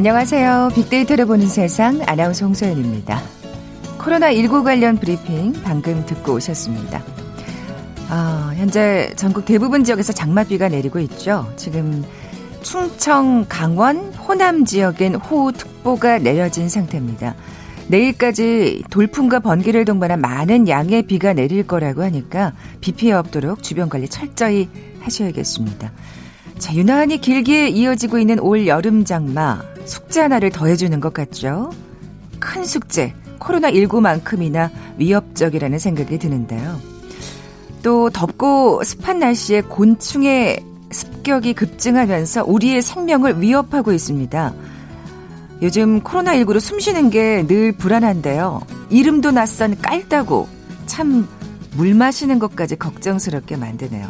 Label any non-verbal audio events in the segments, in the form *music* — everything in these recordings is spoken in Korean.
안녕하세요. 빅데이터를 보는 세상 아나운서 홍소연입니다. 코로나19 관련 브리핑 방금 듣고 오셨습니다. 아, 현재 전국 대부분 지역에서 장맛비가 내리고 있죠. 지금 충청, 강원, 호남 지역엔 호우특보가 내려진 상태입니다. 내일까지 돌풍과 번개를 동반한 많은 양의 비가 내릴 거라고 하니까 비 피해 없도록 주변 관리 철저히 하셔야겠습니다. 자, 유난히 길게 이어지고 있는 올 여름 장마 숙제 하나를 더해주는 것 같죠? 큰 숙제, 코로나19만큼이나 위협적이라는 생각이 드는데요. 또 덥고 습한 날씨에 곤충의 습격이 급증하면서 우리의 생명을 위협하고 있습니다. 요즘 코로나19로 숨 쉬는 게 늘 불안한데요. 이름도 낯선 깔다고 참물 마시는 것까지 걱정스럽게 만드네요.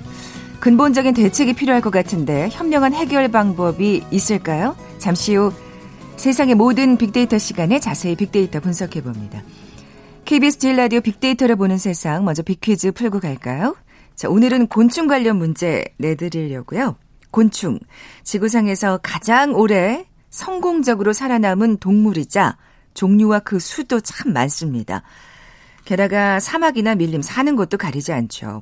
근본적인 대책이 필요할 것 같은데 현명한 해결 방법이 있을까요? 잠시 후 세상의 모든 빅데이터 시간에 자세히 빅데이터 분석해 봅니다. KBS 제일 라디오 빅데이터를 보는 세상 먼저 빅퀴즈 풀고 갈까요? 자, 오늘은 곤충 관련 문제 내드리려고요. 곤충. 지구상에서 가장 오래 성공적으로 살아남은 동물이자 종류와 그 수도 참 많습니다. 게다가 사막이나 밀림 사는 곳도 가리지 않죠.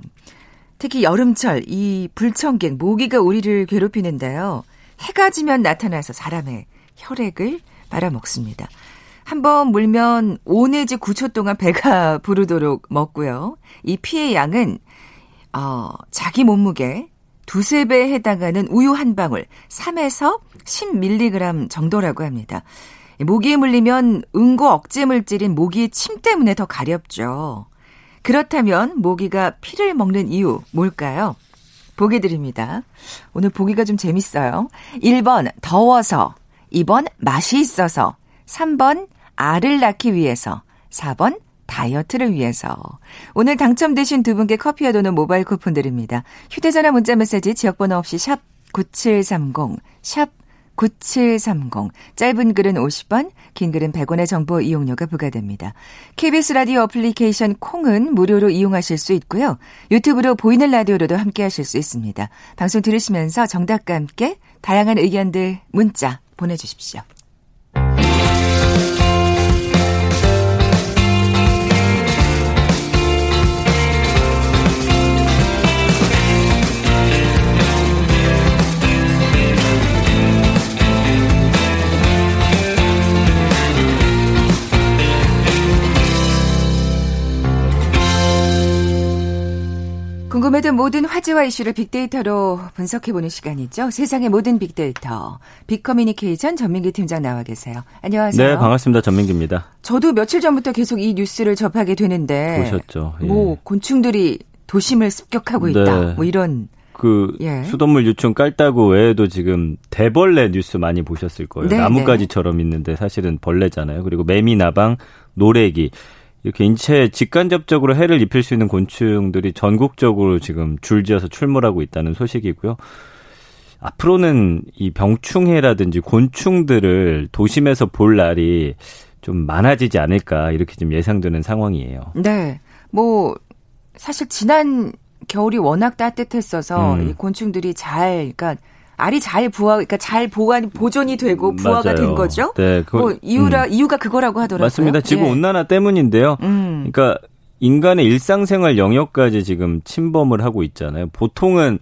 특히 여름철 이 불청객 모기가 우리를 괴롭히는데요. 해가 지면 나타나서 사람의 혈액을 빨아먹습니다. 한번 물면 5 내지 9초 동안 배가 *laughs* 부르도록 먹고요. 이 피해 양은 어, 자기 몸무게 두세 배에 해당하는 우유 한 방울 3에서 10mg 정도라고 합니다. 모기에 물리면 응고 억제 물질인 모기의 침 때문에 더 가렵죠. 그렇다면 모기가 피를 먹는 이유 뭘까요? 보기 드립니다. 오늘 보기가 좀 재밌어요. 1번 더워서, 2번 맛이 있어서, 3번 알을 낳기 위해서, 4번 다이어트를 위해서. 오늘 당첨되신 두 분께 커피와 도는 모바일 쿠폰 드립니다. 휴대전화 문자 메시지 지역번호 없이 샵 9730, 샵 9730. 짧은 글은 50원, 긴 글은 100원의 정보 이용료가 부과됩니다. KBS 라디오 어플리케이션 콩은 무료로 이용하실 수 있고요. 유튜브로 보이는 라디오로도 함께 하실 수 있습니다. 방송 들으시면서 정답과 함께 다양한 의견들 문자 보내주십시오. 궁금했던 모든 화제와 이슈를 빅데이터로 분석해보는 시간이죠. 세상의 모든 빅데이터. 빅커뮤니케이션 전민기 팀장 나와 계세요. 안녕하세요. 네, 반갑습니다. 전민기입니다. 저도 며칠 전부터 계속 이 뉴스를 접하게 되는데. 보셨죠. 예. 뭐, 곤충들이 도심을 습격하고 네. 있다. 뭐 이런. 그 예. 수돗물 유충 깔따구 외에도 지금 대벌레 뉴스 많이 보셨을 거예요. 네, 나뭇가지처럼 네. 있는데 사실은 벌레잖아요. 그리고 매미, 나방, 노래기. 이렇게 인체에 직간접적으로 해를 입힐 수 있는 곤충들이 전국적으로 지금 줄지어서 출몰하고 있다는 소식이고요. 앞으로는 이 병충해라든지 곤충들을 도심에서 볼 날이 좀 많아지지 않을까 이렇게 좀 예상되는 상황이에요. 네. 뭐 사실 지난 겨울이 워낙 따뜻했어서 음. 이 곤충들이 잘 그러니까 알이 잘 부화, 그러니까 잘 보관 보존이 되고 부화가 맞아요. 된 거죠. 네, 그 뭐 이유라 음. 이유가 그거라고 하더라고요. 맞습니다. 지구 예. 온난화 때문인데요. 음. 그러니까 인간의 일상생활 영역까지 지금 침범을 하고 있잖아요. 보통은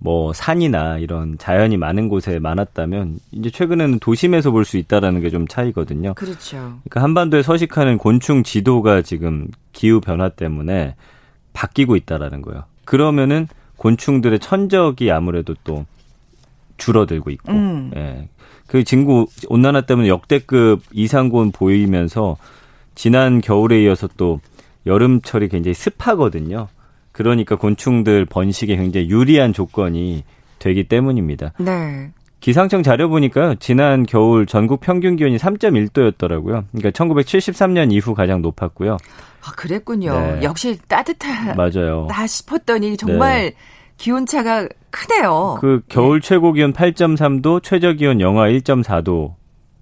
뭐 산이나 이런 자연이 많은 곳에 많았다면 이제 최근에는 도심에서 볼 수 있다라는 게 좀 차이거든요. 그렇죠. 그러니까 한반도에 서식하는 곤충 지도가 지금 기후 변화 때문에 바뀌고 있다라는 거예요. 그러면은 곤충들의 천적이 아무래도 또 줄어들고 있고, 음. 예. 그 진구 온난화 때문에 역대급 이상 고온 보이면서 지난 겨울에 이어서 또 여름철이 굉장히 습하거든요. 그러니까 곤충들 번식에 굉장히 유리한 조건이 되기 때문입니다. 네. 기상청 자료 보니까요. 지난 겨울 전국 평균 기온이 3.1도였더라고요. 그러니까 1973년 이후 가장 높았고요. 아, 그랬군요. 네. 역시 따뜻하다 맞아요. 싶었더니 정말 네. 기온차가 크네요. 그 겨울 네. 최고 기온 8.3도, 최저 기온 영하 1.4도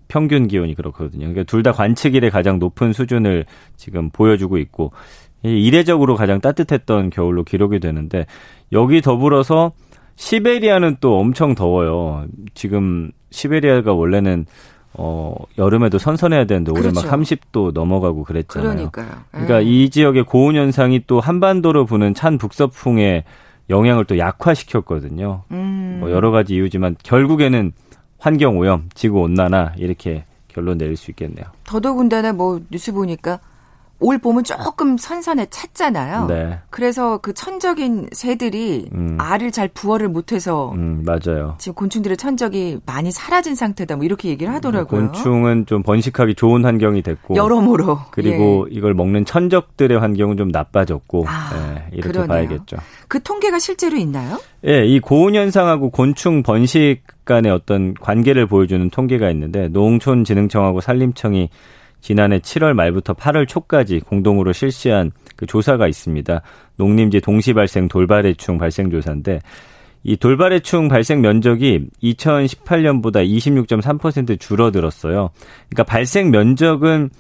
평균 기온이 그렇거든요. 그러니까 둘 다 관측일에 가장 높은 수준을 지금 보여주고 있고 이례적으로 가장 따뜻했던 겨울로 기록이 되는데 여기 더불어서 시베리아는 또 엄청 더워요. 지금 시베리아가 원래는 어, 여름에도 선선해야 되는데 올해 그렇죠. 막 30도 넘어가고 그랬잖아요. 그러니까요. 그러니까 이 예. 지역의 고온 현상이 또 한반도로 부는 찬 북서풍의 영향을 또 약화시켰거든요. 음. 뭐 여러 가지 이유지만 결국에는 환경 오염, 지구 온난화 이렇게 결론 내릴 수 있겠네요. 더더군다나 뭐 뉴스 보니까 올 봄은 조금 선선해 찼잖아요. 네. 그래서 그 천적인 새들이 음. 알을 잘 부화를 못해서 음, 맞아요. 지금 곤충들의 천적이 많이 사라진 상태다. 뭐 이렇게 얘기를 하더라고요. 곤충은 좀 번식하기 좋은 환경이 됐고 여러모로 그리고 예. 이걸 먹는 천적들의 환경은 좀 나빠졌고 아, 예, 이렇게 그러네요. 봐야겠죠. 그 통계가 실제로 있나요? 예, 이 고온 현상하고 곤충 번식 간의 어떤 관계를 보여주는 통계가 있는데 농촌진흥청하고 산림청이 지난해 7월 말부터 8월 초까지 공동으로 실시한 그 조사가 있습니다. 농림지 동시 발생 돌발해충 발생 조사인데 이 돌발해충 발생 면적이 2018년보다 26.3% 줄어들었어요. 그러니까 발생 면적은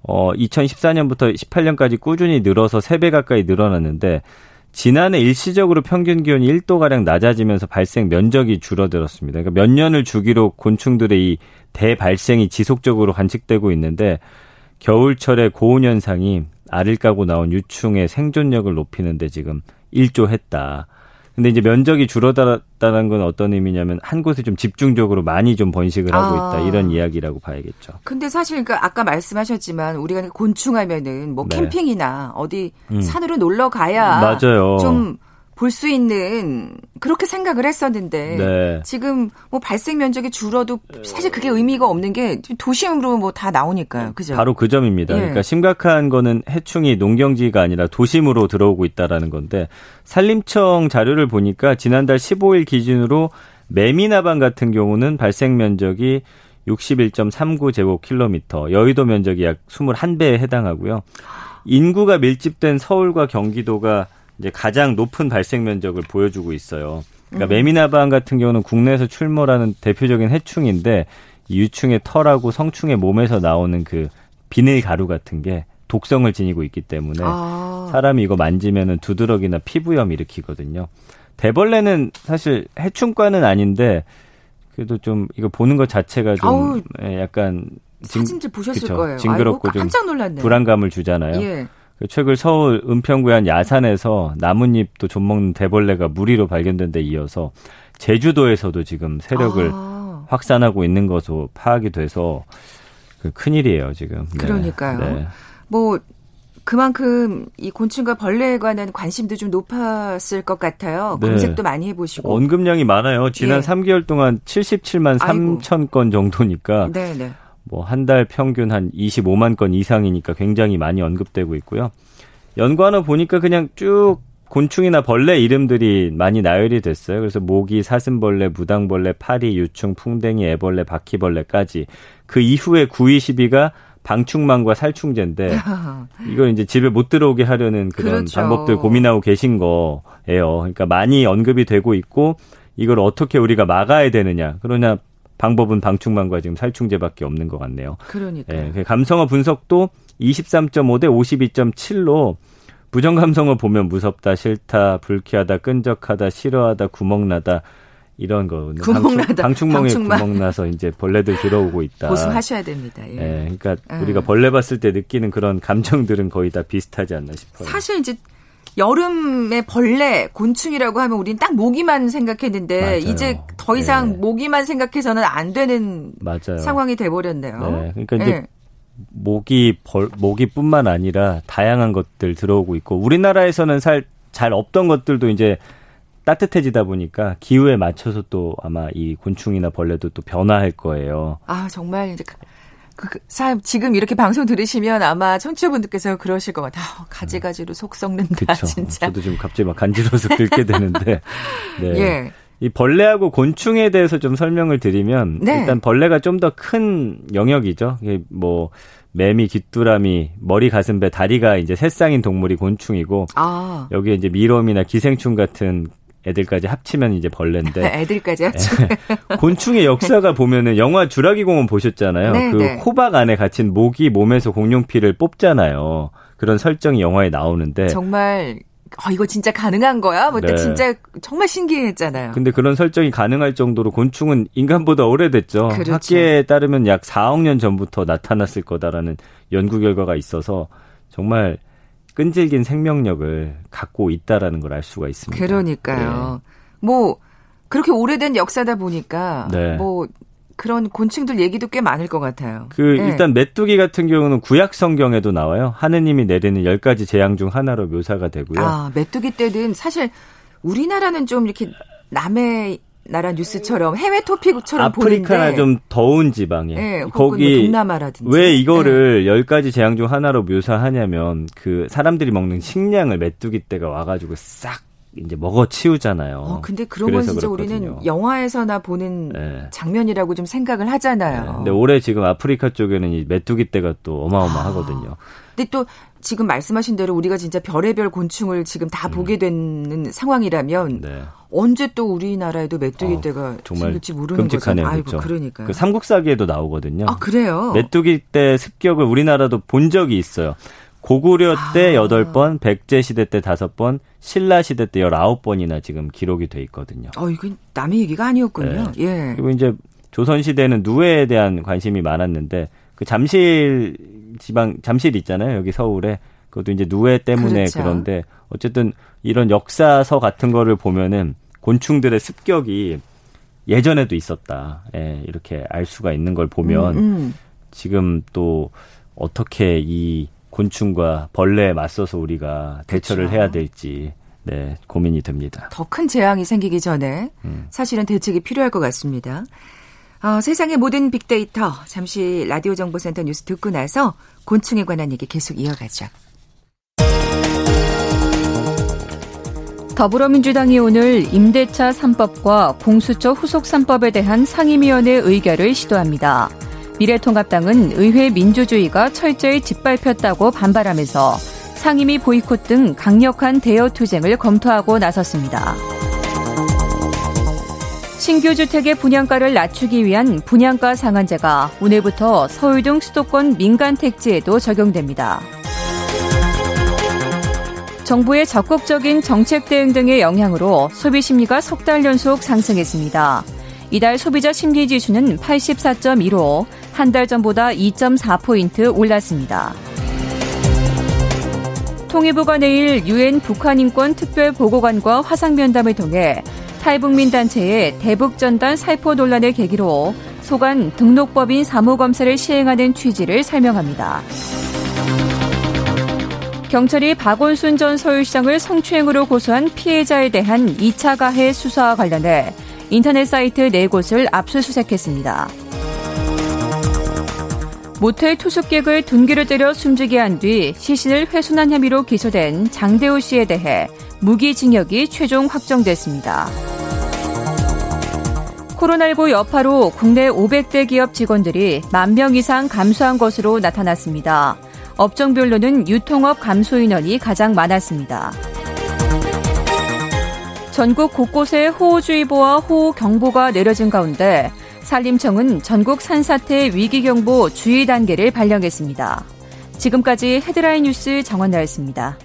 어 2014년부터 18년까지 꾸준히 늘어서 3배 가까이 늘어났는데 지난해 일시적으로 평균 기온이 1도가량 낮아지면서 발생 면적이 줄어들었습니다. 그러니까 몇 년을 주기로 곤충들의 이 대발생이 지속적으로 관측되고 있는데 겨울철에 고온 현상이 알을 까고 나온 유충의 생존력을 높이는데 지금 일조했다. 근데 이제 면적이 줄어들었다는 건 어떤 의미냐면 한 곳에 좀 집중적으로 많이 좀 번식을 하고 있다 아. 이런 이야기라고 봐야겠죠. 근데 사실 그 아까 말씀하셨지만 우리가 곤충하면은 뭐 네. 캠핑이나 어디 음. 산으로 놀러 가야 맞아요. 좀 볼 수 있는 그렇게 생각을 했었는데 네. 지금 뭐 발생 면적이 줄어도 사실 그게 의미가 없는 게 도심으로 뭐 다 나오니까요. 그죠? 바로 그 점입니다. 예. 그러니까 심각한 거는 해충이 농경지가 아니라 도심으로 들어오고 있다라는 건데 산림청 자료를 보니까 지난달 15일 기준으로 매미나방 같은 경우는 발생 면적이 61.39 제곱킬로미터, 여의도 면적이 약 21배에 해당하고요. 인구가 밀집된 서울과 경기도가 이제 가장 높은 발생 면적을 보여주고 있어요. 그러니까 음. 매미나방 같은 경우는 국내에서 출몰하는 대표적인 해충인데 이 유충의 털하고 성충의 몸에서 나오는 그 비닐 가루 같은 게 독성을 지니고 있기 때문에 아. 사람이 이거 만지면은 두드러기나 피부염 일으키거든요. 대벌레는 사실 해충과는 아닌데 그래도 좀 이거 보는 것 자체가 좀 아우, 예, 약간 사진들 보셨을 그쵸, 거예요. 징그럽고 아이고, 깜짝 놀랐네. 불안감을 주잖아요. 예. 그 최근 서울 은평구의 한 야산에서 나뭇잎도 좀 먹는 대벌레가 무리로 발견된 데 이어서 제주도에서도 지금 세력을 아. 확산하고 있는 것으로 파악이 돼서 그 큰일이에요, 지금. 네. 그러니까요. 네. 뭐 그만큼 이 곤충과 벌레에 관한 관심도 좀 높았을 것 같아요. 네. 검색도 많이 해보시고. 언급량이 많아요. 지난 예. 3개월 동안 77만 3천 건 정도니까. 네네. 네. 뭐한 달 평균 한 25만 건 이상이니까 굉장히 많이 언급되고 있고요. 연관어 보니까 그냥 쭉 곤충이나 벌레 이름들이 많이 나열이 됐어요. 그래서 모기, 사슴벌레, 무당벌레, 파리, 유충, 풍뎅이, 애벌레, 바퀴벌레까지 그 이후에 9, 2, 12가 방충망과 살충제인데 *laughs* 이걸 이제 집에 못 들어오게 하려는 그런 그렇죠. 방법들 고민하고 계신 거예요. 그러니까 많이 언급이 되고 있고 이걸 어떻게 우리가 막아야 되느냐. 그러냐 방법은 방충망과 지금 살충제밖에 없는 것 같네요. 그러니까. 예, 감성어 분석도 23.5 대 52.7로 부정 감성어 보면 무섭다, 싫다, 불쾌하다, 끈적하다, 싫어하다, 구멍나다 이런 거. 구멍나다. 방충, 망에 구멍나서 이제 벌레들 들어오고 있다. 보수하셔야 됩니다. 예. 예 그러니까 음. 우리가 벌레 봤을 때 느끼는 그런 감정들은 거의 다 비슷하지 않나 싶어요. 사실 이제 여름에 벌레, 곤충이라고 하면 우린 딱 모기만 생각했는데 맞아요. 이제 더 이상 네. 모기만 생각해서는 안 되는 맞아요. 상황이 돼 버렸네요. 네. 그러니까 이제 네. 모기 벌 모기뿐만 아니라 다양한 것들 들어오고 있고 우리나라에서는 살 잘 없던 것들도 이제 따뜻해지다 보니까 기후에 맞춰서 또 아마 이 곤충이나 벌레도 또 변화할 거예요. 아 정말 이제 그, 그 사, 지금 이렇게 방송 들으시면 아마 청취자분들께서 그러실 것 같아요. 아, 가지가지로 속 썩는다, 그쵸. 진짜. 저도 지금 갑자기 막 간지러워서 긁게 되는데. *laughs* 네. 예. 이 벌레하고 곤충에 대해서 좀 설명을 드리면 네. 일단 벌레가 좀 더 큰 영역이죠. 이게 뭐 매미, 귀뚜라미, 머리, 가슴, 배, 다리가 이제 새쌍인 동물이 곤충이고 아. 여기에 이제 미롬이나 기생충 같은 애들까지 합치면 이제 벌레인데. *laughs* 애들까지 합치 예. 곤충의 역사가 보면은 영화 주라기 공원 보셨잖아요. 네, 그 네. 호박 안에 갇힌 모기 몸에서 공룡피를 뽑잖아요. 그런 설정이 영화에 나오는데 정말 아, 이거 진짜 가능한 거야? 뭐 네. 진짜 정말 신기했잖아요. 근데 그런 설정이 가능할 정도로 곤충은 인간보다 오래됐죠. 그렇죠. 학계에 따르면 약 4억 년 전부터 나타났을 거다라는 연구 결과가 있어서 정말 끈질긴 생명력을 갖고 있다라는 걸 알 수가 있습니다. 그러니까요. 네. 뭐 그렇게 오래된 역사다 보니까 네. 뭐 그런 곤충들 얘기도 꽤 많을 것 같아요. 그 네. 일단 메뚜기 같은 경우는 구약 성경에도 나와요. 하느님이 내리는 열 가지 재앙 중 하나로 묘사가 되고요. 아 메뚜기 떼는 사실 우리나라는 좀 이렇게 남의 나라 뉴스처럼 해외 토픽처럼 아프리카나 보는데. 좀 더운 지방에 네, 거기 뭐 동남아라든지 왜 이거를 네. 열 네. 가지 재앙 중 하나로 묘사하냐면 그 사람들이 먹는 식량을 메뚜기 떼가 와가지고 싹 이제 먹어 치우잖아요. 어, 근데 그런 건 진짜 그렇거든요. 우리는 영화에서나 보는 네. 장면이라고 좀 생각을 하잖아요. 네. 근데 올해 지금 아프리카 쪽에는 이 메뚜기 떼가 또 어마어마하거든요. 아. 근데 또 지금 말씀하신 대로 우리가 진짜 별의별 곤충을 지금 다 음. 보게 되는 상황이라면 네. 언제 또 우리나라에도 메뚜기 어, 떼가 정말 생길지 모르는 끔찍하네요. 거죠. 아이고 그렇죠. 그러니까. 그 삼국사기에도 나오거든요. 아 그래요? 메뚜기 떼 습격을 우리나라도 본 적이 있어요. 고구려 때 아. 8번, 백제 시대 때 5번, 신라 시대 때 19번이나 지금 기록이 돼 있거든요. 어, 이건 남의 얘기가 아니었군요. 네. 예. 그리고 이제 조선 시대는 누에에 대한 관심이 많았는데 그 잠실 지방 잠실 있잖아요. 여기 서울에. 그것도 이제 누에 때문에 그렇죠. 그런데 어쨌든 이런 역사서 같은 거를 보면은 곤충들의 습격이 예전에도 있었다. 예, 이렇게 알 수가 있는 걸 보면 음, 음. 지금 또 어떻게 이 곤충과 벌레에 맞서서 우리가 대처를 그렇죠. 해야 될지 네, 고민이 됩니다. 더 큰 재앙이 생기기 전에 음. 사실은 대책이 필요할 것 같습니다. 어, 세상의 모든 빅데이터 잠시 라디오 정보센터 뉴스 듣고 나서 곤충에 관한 얘기 계속 이어가죠. 더불어민주당이 오늘 임대차 3법과 공수처 후속 3법에 대한 상임위원회 의결을 시도합니다. 미래통합당은 의회 민주주의가 철저히 짓밟혔다고 반발하면서 상임위 보이콧 등 강력한 대여 투쟁을 검토하고 나섰습니다. 신규 주택의 분양가를 낮추기 위한 분양가 상한제가 오늘부터 서울 등 수도권 민간 택지에도 적용됩니다. 정부의 적극적인 정책 대응 등의 영향으로 소비 심리가 석 달 연속 상승했습니다. 이달 소비자 심리 지수는 84.1로 한달 전보다 2.4포인트 올랐습니다. 통일부가 내일 유엔 북한인권 특별보고관과 화상면담을 통해 탈북민 단체의 대북전단 살포 논란을 계기로 소관 등록법인 사무검사를 시행하는 취지를 설명합니다. 경찰이 박원순 전 서울시장을 성추행으로 고소한 피해자에 대한 2차 가해 수사와 관련해 인터넷 사이트 4곳을 압수수색했습니다. 모텔 투숙객을 둔기를 때려 숨지게 한 뒤 시신을 훼손한 혐의로 기소된 장대호 씨에 대해 무기징역이 최종 확정됐습니다. 코로나19 여파로 국내 500대 기업 직원들이 만 명 이상 감소한 것으로 나타났습니다. 업종별로는 유통업 감소 인원이 가장 많았습니다. 전국 곳곳에 호우주의보와 호우경보가 내려진 가운데 산림청은 전국 산사태 위기경보 주의 단계를 발령했습니다. 지금까지 헤드라인 뉴스 정원나였습니다.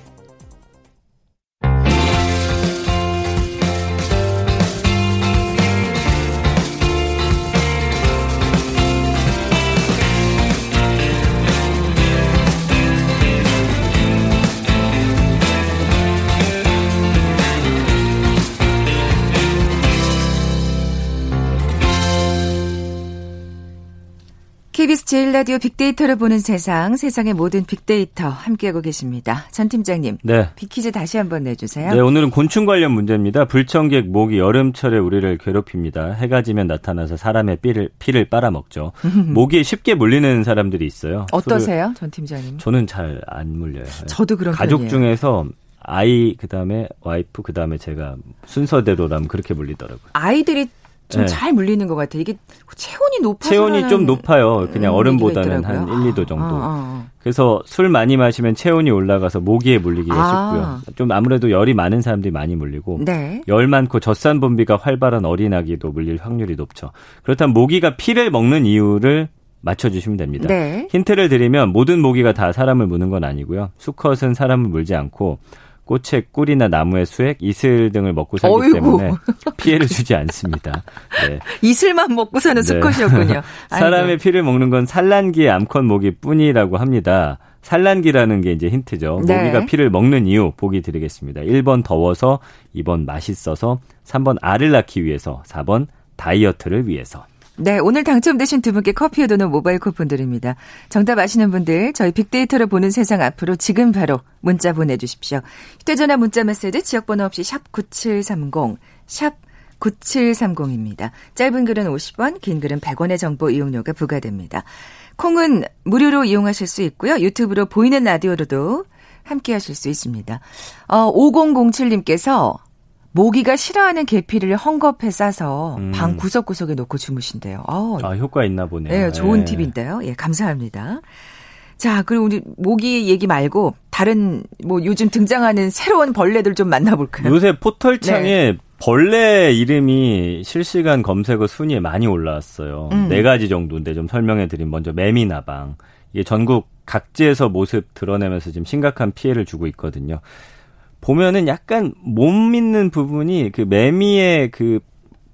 제일라디오 빅데이터를 보는 세상, 세상의 모든 빅데이터 함께하고 계십니다. 전 팀장님. 네. 빅퀴즈 다시 한번 내주세요. 네, 오늘은 곤충 관련 문제입니다. 불청객 모기 여름철에 우리를 괴롭힙니다. 해가 지면 나타나서 사람의 피를, 피를 빨아먹죠. *laughs* 모기에 쉽게 물리는 사람들이 있어요. 어떠세요, 전 팀장님? 저는 잘 안 물려요. 저도 그런 가족 편이에요. 중에서 아이 그다음에 와이프 그다음에 제가 순서대로라면 그렇게 물리더라고요. 아이들이 좀잘 네. 물리는 것 같아요. 이게 체온이 높아서 체온이 좀 높아요. 그냥 음, 어른보다는 한 1, 2도 정도. 아, 아, 아. 그래서 술 많이 마시면 체온이 올라가서 모기에 물리기가 아. 쉽고요. 좀 아무래도 열이 많은 사람들이 많이 물리고 네. 열 많고 젖산 분비가 활발한 어린아기도 물릴 확률이 높죠. 그렇다면 모기가 피를 먹는 이유를 맞춰주시면 됩니다. 네. 힌트를 드리면 모든 모기가 다 사람을 무는 건 아니고요. 수컷은 사람을 물지 않고 꽃의 꿀이나 나무의 수액, 이슬 등을 먹고 살기 어이구. 때문에 피해를 주지 않습니다. 네. *laughs* 이슬만 먹고 사는 네. 수컷이었군요. *laughs* 사람의 피를 먹는 건 산란기의 암컷 모기 뿐이라고 합니다. 산란기라는 게 이제 힌트죠. 네. 모기가 피를 먹는 이유 보기 드리겠습니다. 1번 더워서, 2번 맛있어서, 3번 알을 낳기 위해서, 4번 다이어트를 위해서. 네, 오늘 당첨되신 두 분께 커피에 도는 모바일 쿠폰 드립니다. 정답 아시는 분들 저희 빅데이터를 보는 세상 앞으로 지금 바로 문자 보내주십시오. 휴대전화 문자 메시지 지역번호 없이 샵 9730, 샵 9730입니다. 짧은 글은 50원, 긴 글은 100원의 정보 이용료가 부과됩니다. 콩은 무료로 이용하실 수 있고요. 유튜브로 보이는 라디오로도 함께 하실 수 있습니다. 어, 5007님께서 모기가 싫어하는 계피를 헝겊에 싸서 음. 방 구석구석에 놓고 주무신대요. 어, 아, 효과 있나 보네요. 네, 좋은 네. 팁인데요. 예, 감사합니다. 자, 그리고 우리 모기 얘기 말고 다른 뭐 요즘 등장하는 새로운 벌레들 좀 만나볼까요? 요새 포털창에 네. 벌레 이름이 실시간 검색어 순위에 많이 올라왔어요. 음. 네 가지 정도인데 좀 설명해 드린 먼저 매미나방. 이게 전국 각지에서 모습 드러내면서 지금 심각한 피해를 주고 있거든요. 보면은 약간 못 믿는 부분이 그 매미의 그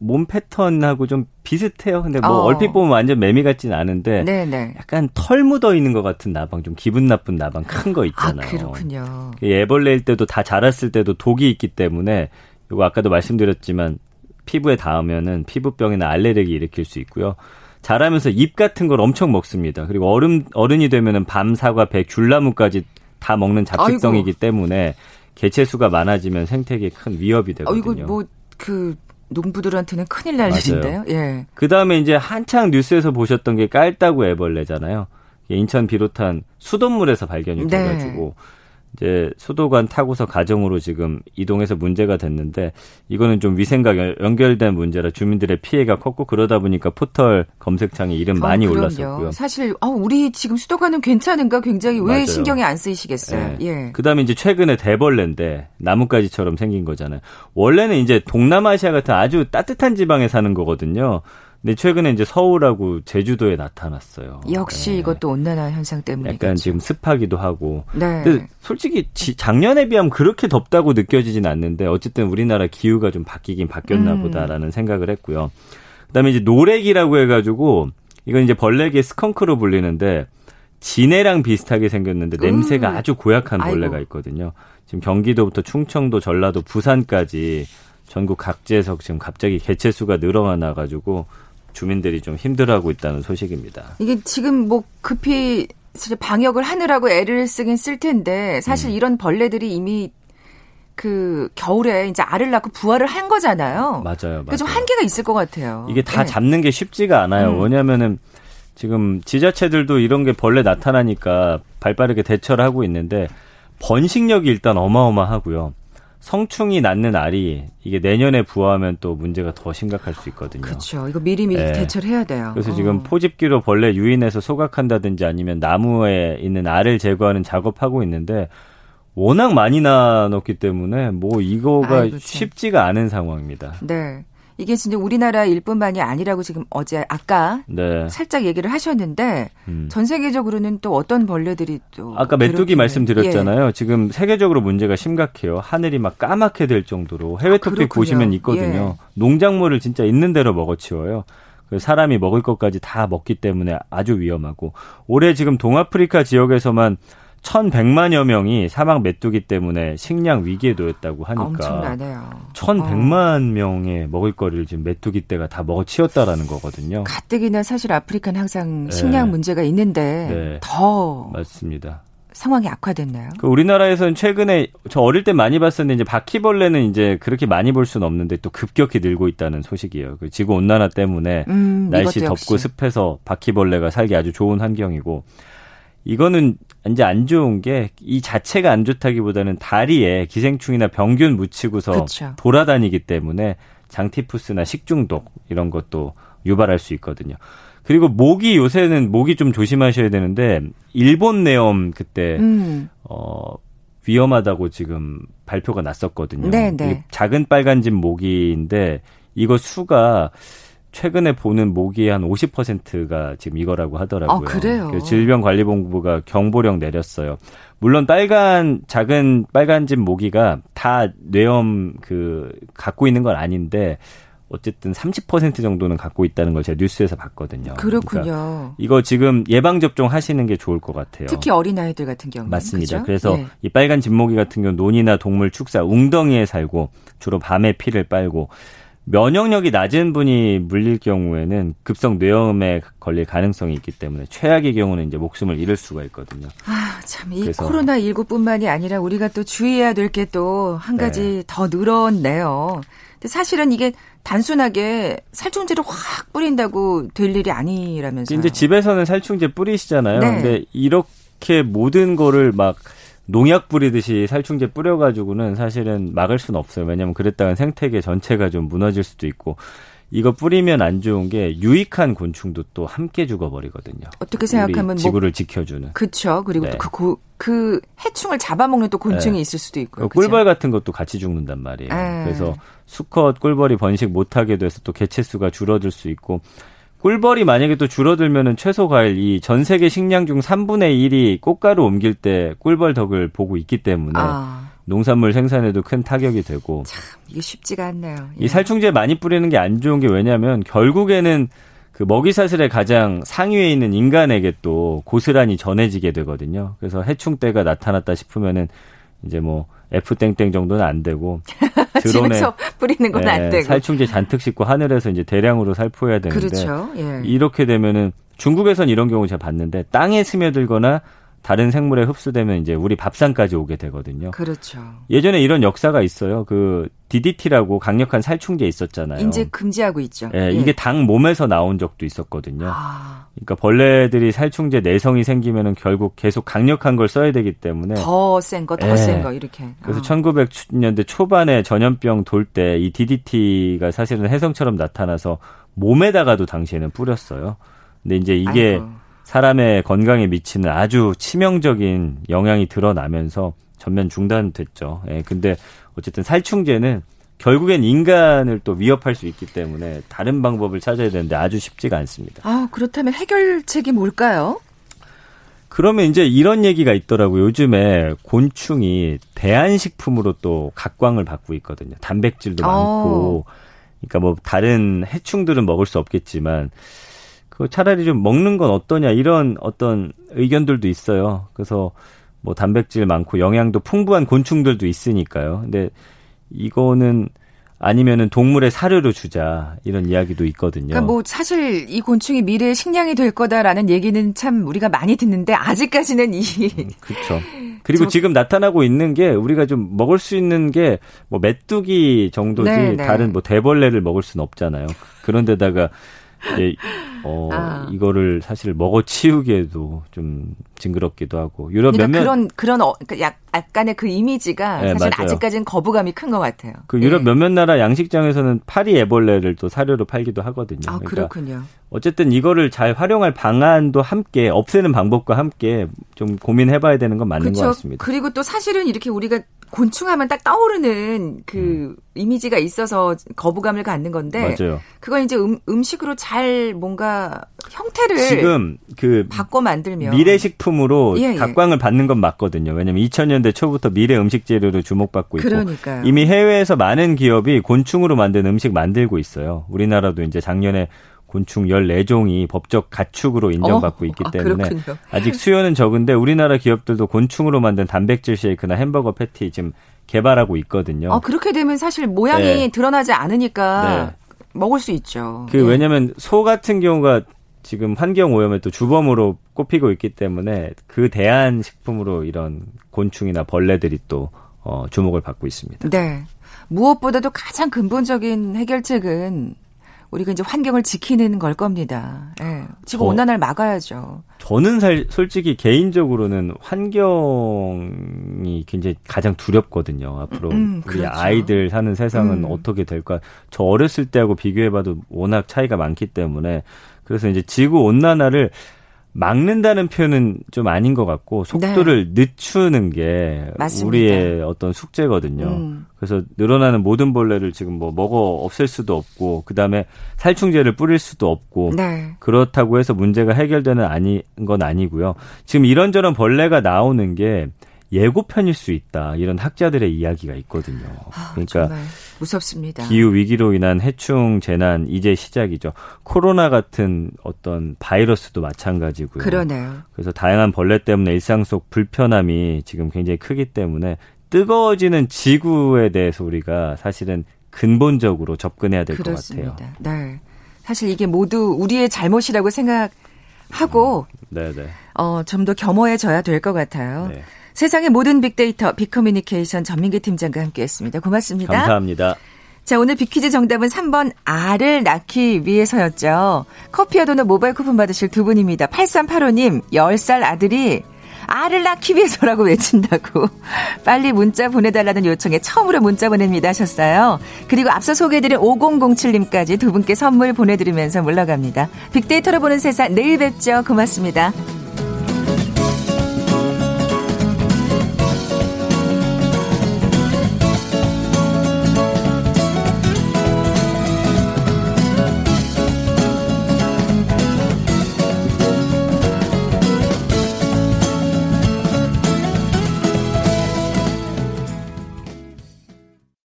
몸 패턴하고 좀 비슷해요. 근데 뭐 어. 얼핏 보면 완전 매미 같지는 않은데 네네. 약간 털 묻어 있는 것 같은 나방, 좀 기분 나쁜 나방 큰거 아, 있잖아요. 아, 그렇군요. 애벌레일 때도 다 자랐을 때도 독이 있기 때문에 이거 아까도 말씀드렸지만 피부에 닿으면은 피부병이나 알레르기 일으킬 수 있고요. 자라면서 잎 같은 걸 엄청 먹습니다. 그리고 어른 어른이 되면은 밤, 사과, 배, 귤나무까지 다 먹는 잡식성이기 아이고. 때문에 개체 수가 많아지면 생태계에 큰 위협이 되거든요. 어, 이거 뭐그 농부들한테는 큰일 날 맞아요. 일인데요. 예. 그 다음에 이제 한창 뉴스에서 보셨던 게 깔따구 애벌레잖아요. 인천 비롯한 수돗물에서 발견이 네. 돼가지고 이제 수도관 타고서 가정으로 지금 이동해서 문제가 됐는데 이거는 좀 위생과 연결된 문제라 주민들의 피해가 컸고 그러다 보니까 포털 검색창에 이름 아, 많이 아, 올랐었고요. 사실 아 우리 지금 수도관은 괜찮은가 굉장히 왜 맞아요. 신경이 안 쓰이시겠어요. 네. 예. 그다음에 이제 최근에 대벌레인데 나뭇가지처럼 생긴 거잖아요. 원래는 이제 동남아시아 같은 아주 따뜻한 지방에 사는 거거든요. 근데 최근에 이제 서울하고 제주도에 나타났어요. 역시 네. 이것도 온난화 현상 때문에 약간 지금 습하기도 하고. 네. 근데 솔직히 지, 작년에 비하면 그렇게 덥다고 느껴지진 않는데 어쨌든 우리나라 기후가 좀 바뀌긴 바뀌었나 음. 보다라는 생각을 했고요. 그다음에 이제 노래기라고 해가지고 이건 이제 벌레계 스컹크로 불리는데 진해랑 비슷하게 생겼는데 냄새가 음. 아주 고약한 벌레가 있거든요. 지금 경기도부터 충청도, 전라도, 부산까지 전국 각지에서 지금 갑자기 개체 수가 늘어나 가지고 주민들이 좀 힘들어하고 있다는 소식입니다. 이게 지금 뭐 급히 방역을 하느라고 애를 쓰긴 쓸 텐데 사실 음. 이런 벌레들이 이미 그 겨울에 이제 알을 낳고 부화를 한 거잖아요. 맞아요. 맞아요. 그좀 한계가 있을 것 같아요. 이게 다 네. 잡는 게 쉽지가 않아요. 음. 왜냐면은 지금 지자체들도 이런 게 벌레 나타나니까 발빠르게 대처를 하고 있는데 번식력이 일단 어마어마하고요. 성충이 낳는 알이 이게 내년에 부화하면 또 문제가 더 심각할 수 있거든요. 그렇죠. 이거 미리미리 네. 대처를 해야 돼요. 그래서 어. 지금 포집기로 벌레 유인해서 소각한다든지 아니면 나무에 있는 알을 제거하는 작업하고 있는데 워낙 많이 나눴기 때문에 뭐 이거가 아이고, 쉽지가 않은 상황입니다. 네. 이게 진짜 우리나라 일뿐만이 아니라고 지금 어제 아까 네. 살짝 얘기를 하셨는데 음. 전 세계적으로는 또 어떤 벌레들이 또 아까 메뚜기 말씀드렸잖아요. 예. 지금 세계적으로 문제가 심각해요. 하늘이 막 까맣게 될 정도로 해외 토픽 아, 보시면 있거든요. 예. 농작물을 진짜 있는 대로 먹어치워요. 사람이 먹을 것까지 다 먹기 때문에 아주 위험하고 올해 지금 동아프리카 지역에서만 1,100만여 명이 사막 메뚜기 때문에 식량 위기에 놓였다고 하니까 엄청나네요. 1,100만 어. 명의 먹을거리를 지금 메뚜기 떼가 다 먹어치웠다라는 거거든요. 가뜩이나 사실 아프리카는 항상 네. 식량 네. 문제가 있는데 네. 더 맞습니다. 상황이 악화됐나요? 그 우리나라에서는 최근에 저 어릴 때 많이 봤었는데 이제 바퀴벌레는 이제 그렇게 많이 볼 수는 없는데 또 급격히 늘고 있다는 소식이에요. 그 지구 온난화 때문에 음, 날씨 덥고 습해서 바퀴벌레가 살기 아주 좋은 환경이고 이거는 이제 안 좋은 게 이 자체가 안 좋다기보다는 다리에 기생충이나 병균 묻히고서 그쵸. 돌아다니기 때문에 장티푸스나 식중독 이런 것도 유발할 수 있거든요. 그리고 모기 요새는 모기 좀 조심하셔야 되는데 일본 내염 그때 음. 어 위험하다고 지금 발표가 났었거든요. 네네. 네. 작은 빨간 집 모기인데 이거 수가 최근에 보는 모기의 한 50%가 지금 이거라고 하더라고요. 아, 그래요? 질병관리본부가 경보령 내렸어요. 물론 빨간 작은 빨간 집 모기가 다 뇌염 그 갖고 있는 건 아닌데 어쨌든 30% 정도는 갖고 있다는 걸 제가 뉴스에서 봤거든요. 그렇군요. 그러니까 이거 지금 예방 접종 하시는 게 좋을 것 같아요. 특히 어린 아이들 같은 경우 맞습니다. 그렇죠? 그래서 네. 이 빨간 집모기 같은 경우 논이나 동물 축사 웅덩이에 살고 주로 밤에 피를 빨고 면역력이 낮은 분이 물릴 경우에는 급성 뇌염에 걸릴 가능성이 있기 때문에 최악의 경우는 이제 목숨을 잃을 수가 있거든요. 아, 참, 이 코로나 19뿐만이 아니라 우리가 또 주의해야 될 게 또 한 가지 네. 더 늘었네요. 근데 사실은 이게 단순하게 살충제를 확 뿌린다고 될 일이 아니라면서요. 이제 집에서는 살충제 뿌리시잖아요. 네. 근데 이렇게 모든 거를 막 농약 뿌리듯이 살충제 뿌려가지고는 사실은 막을 수는 없어요. 왜냐하면 그랬다간 생태계 전체가 좀 무너질 수도 있고 이거 뿌리면 안 좋은 게 유익한 곤충도 또 함께 죽어버리거든요. 어떻게 생각하면 뭐 지구를 뭐, 지켜주는. 그렇죠. 그리고 네. 그, 그 해충을 잡아먹는 또 곤충이 네. 있을 수도 있고요. 그 꿀벌 같은 것도 같이 죽는단 말이에요. 에이. 네. 그래서 수컷 꿀벌이 번식 못하게 돼서 또 개체 수가 줄어들 수 있고 꿀벌이 만약에 또 줄어들면은 최소 과일 이 전 세계 식량 중 3분의 1이 꽃가루 옮길 때 꿀벌 덕을 보고 있기 때문에 아. 농산물 생산에도 큰 타격이 되고 참 이게 쉽지가 않네요. 예. 이 살충제 많이 뿌리는 게 안 좋은 게 왜냐하면 결국에는 그 먹이 사슬의 가장 상위에 있는 인간에게 또 고스란히 전해지게 되거든요. 그래서 해충 때가 나타났다 싶으면은 이제 뭐 F 땡땡 정도는 안 되고 *laughs* 드론에 뿌리는 건안 예, 되고 살충제 잔뜩 싣고 하늘에서 이제 대량으로 살포해야 되는데 그렇죠. 예. 이렇게 되면은 중국에선 이런 경우 제가 봤는데 땅에 스며들거나 다른 생물에 흡수되면 이제 우리 밥상까지 오게 되거든요. 그렇죠. 예전에 이런 역사가 있어요. 그 DDT라고 강력한 살충제 있었잖아요. 이제 금지하고 있죠. 예, 예. 이게 당 몸에서 나온 적도 있었거든요. 아. 그러니까 벌레들이 살충제 내성이 생기면은 결국 계속 강력한 걸 써야 되기 때문에 더 센 거, 더 센거 예. 이렇게. 그래서 아. 1900년대 초반에 전염병 돌 때 이 DDT가 사실은 해성처럼 나타나서 몸에다가도 당시에는 뿌렸어요. 근데 이제 이게 아이고. 사람의 건강에 미치는 아주 치명적인 영향이 드러나면서 전면 중단됐죠. 예, 근데 어쨌든 살충제는 결국엔 인간을 또 위협할 수 있기 때문에 다른 방법을 찾아야 되는데 아주 쉽지가 않습니다. 아, 그렇다면 해결책이 뭘까요? 그러면 이제 이런 얘기가 있더라고요. 요즘에 곤충이 대안식품으로 또 각광을 받고 있거든요. 단백질도 어. 많고. 그러니까 뭐 다른 해충들은 먹을 수 없겠지만 그 차라리 좀 먹는 건 어떠냐 이런 어떤 의견들도 있어요. 그래서 뭐 단백질 많고 영양도 풍부한 곤충들도 있으니까요. 근데 이거는 아니면은 동물의 사료로 주자 이런 이야기도 있거든요. 그러니까 뭐 사실 이 곤충이 미래의 식량이 될 거다라는 얘기는 참 우리가 많이 듣는데 아직까지는 이 음, 그렇죠. 그리고 저... 지금 나타나고 있는 게 우리가 좀 먹을 수 있는 게 뭐 메뚜기 정도지 네, 네. 다른 뭐 대벌레를 먹을 수는 없잖아요. 그런데다가 예, *laughs* 어, 아. 이거를 사실 먹어 치우기에도 좀 징그럽기도 하고 유럽 그러니까 몇몇 그런 그런 어, 그러니까 약간의 그 이미지가 네, 사실. 아직까지는 거부감이 큰 것 같아요. 그 유럽 예. 몇몇 나라 양식장에서는 파리 애벌레를 또 사료로 팔기도 하거든요. 아 그러니까 그렇군요. 어쨌든 이거를 잘 활용할 방안도 함께 없애는 방법과 함께 좀 고민해봐야 되는 건 맞는 그렇죠. 것 같습니다. 그리고 또 사실은 이렇게 우리가 곤충하면 딱 떠오르는 그 음. 이미지가 있어서 거부감을 갖는 건데 맞아요. 그걸 이제 음, 음식으로 잘 뭔가 형태를 지금 그 바꿔 만들면 미래 식품으로 예, 예. 각광을 받는 건 맞거든요. 왜냐면 2000년 대 초부터 미래 음식 재료로 주목받고 있고 그러니까요. 이미 해외에서 많은 기업이 곤충으로 만든 음식 만들고 있어요. 우리나라도 이제 작년에 곤충 14종이 법적 가축으로 인정받고 어, 있기 아, 때문에 아, 직 수요는 적은데 우리나라 기업들도 곤충으로 만든 단백질 쉐이크나 햄버거 패티 지금 개발하고 있거든요. 아, 그렇게 되면 사실 모양이 네. 드러나지 않으니까 네. 먹을 수 있죠. 그 네. 왜냐면 소 같은 경우가 지금 환경 오염에 또 주범으로 꼽히고 있기 때문에 그 대한 식품으로 이런 곤충이나 벌레들이 또 어, 주목을 받고 있습니다. 네. 무엇보다도 가장 근본적인 해결책은 우리가 이제 환경을 지키는 걸 겁니다. 예. 지금 온난화를 막아야죠. 저는 살, 솔직히 개인적으로는 환경이 굉장히 가장 두렵거든요. 앞으로 음, 우리 그렇죠. 아이들 사는 세상은 음. 어떻게 될까? 저 어렸을 때하고 비교해봐도 워낙 차이가 많기 때문에 그래서 이제 지구 온난화를 막는다는 표현은 좀 아닌 것 같고 속도를 네. 늦추는 게 맞습니다. 우리의 어떤 숙제거든요. 음. 그래서 늘어나는 모든 벌레를 지금 뭐 먹어 없앨 수도 없고 그 다음에 살충제를 뿌릴 수도 없고 네. 그렇다고 해서 문제가 해결되는 아니 건 아니고요. 지금 이런저런 벌레가 나오는 게 예고편일 수 있다 이런 학자들의 이야기가 있거든요. 아, 그러니까 무섭습니다. 기후 위기로 인한 해충 재난 이제 시작이죠. 코로나 같은 어떤 바이러스도 마찬가지고요. 그러네요. 그래서 다양한 벌레 때문에 일상 속 불편함이 지금 굉장히 크기 때문에 뜨거워지는 지구에 대해서 우리가 사실은 근본적으로 접근해야 될 것 같아요. 네. 사실 이게 모두 우리의 잘못이라고 생각하고 네네. 네. 어, 좀 더 겸허해져야 될 것 같아요. 네. 세상의 모든 빅데이터 빅커뮤니케이션 전민기 팀장과 함께했습니다. 고맙습니다. 감사합니다. 자, 오늘 빅퀴즈 정답은 3번 알을 낳기 위해서였죠. 커피와 도넛 모바일 쿠폰 받으실 두 분입니다. 8385님, 10살 아들이 알을 낳기 위해서라고 외친다고 *laughs* 빨리 문자 보내달라는 요청에 처음으로 문자 보냅니다 하셨어요. 그리고 앞서 소개해드린 5007님까지 두 분께 선물 보내드리면서 물러갑니다. 빅데이터로 보는 세상 내일 뵙죠. 고맙습니다.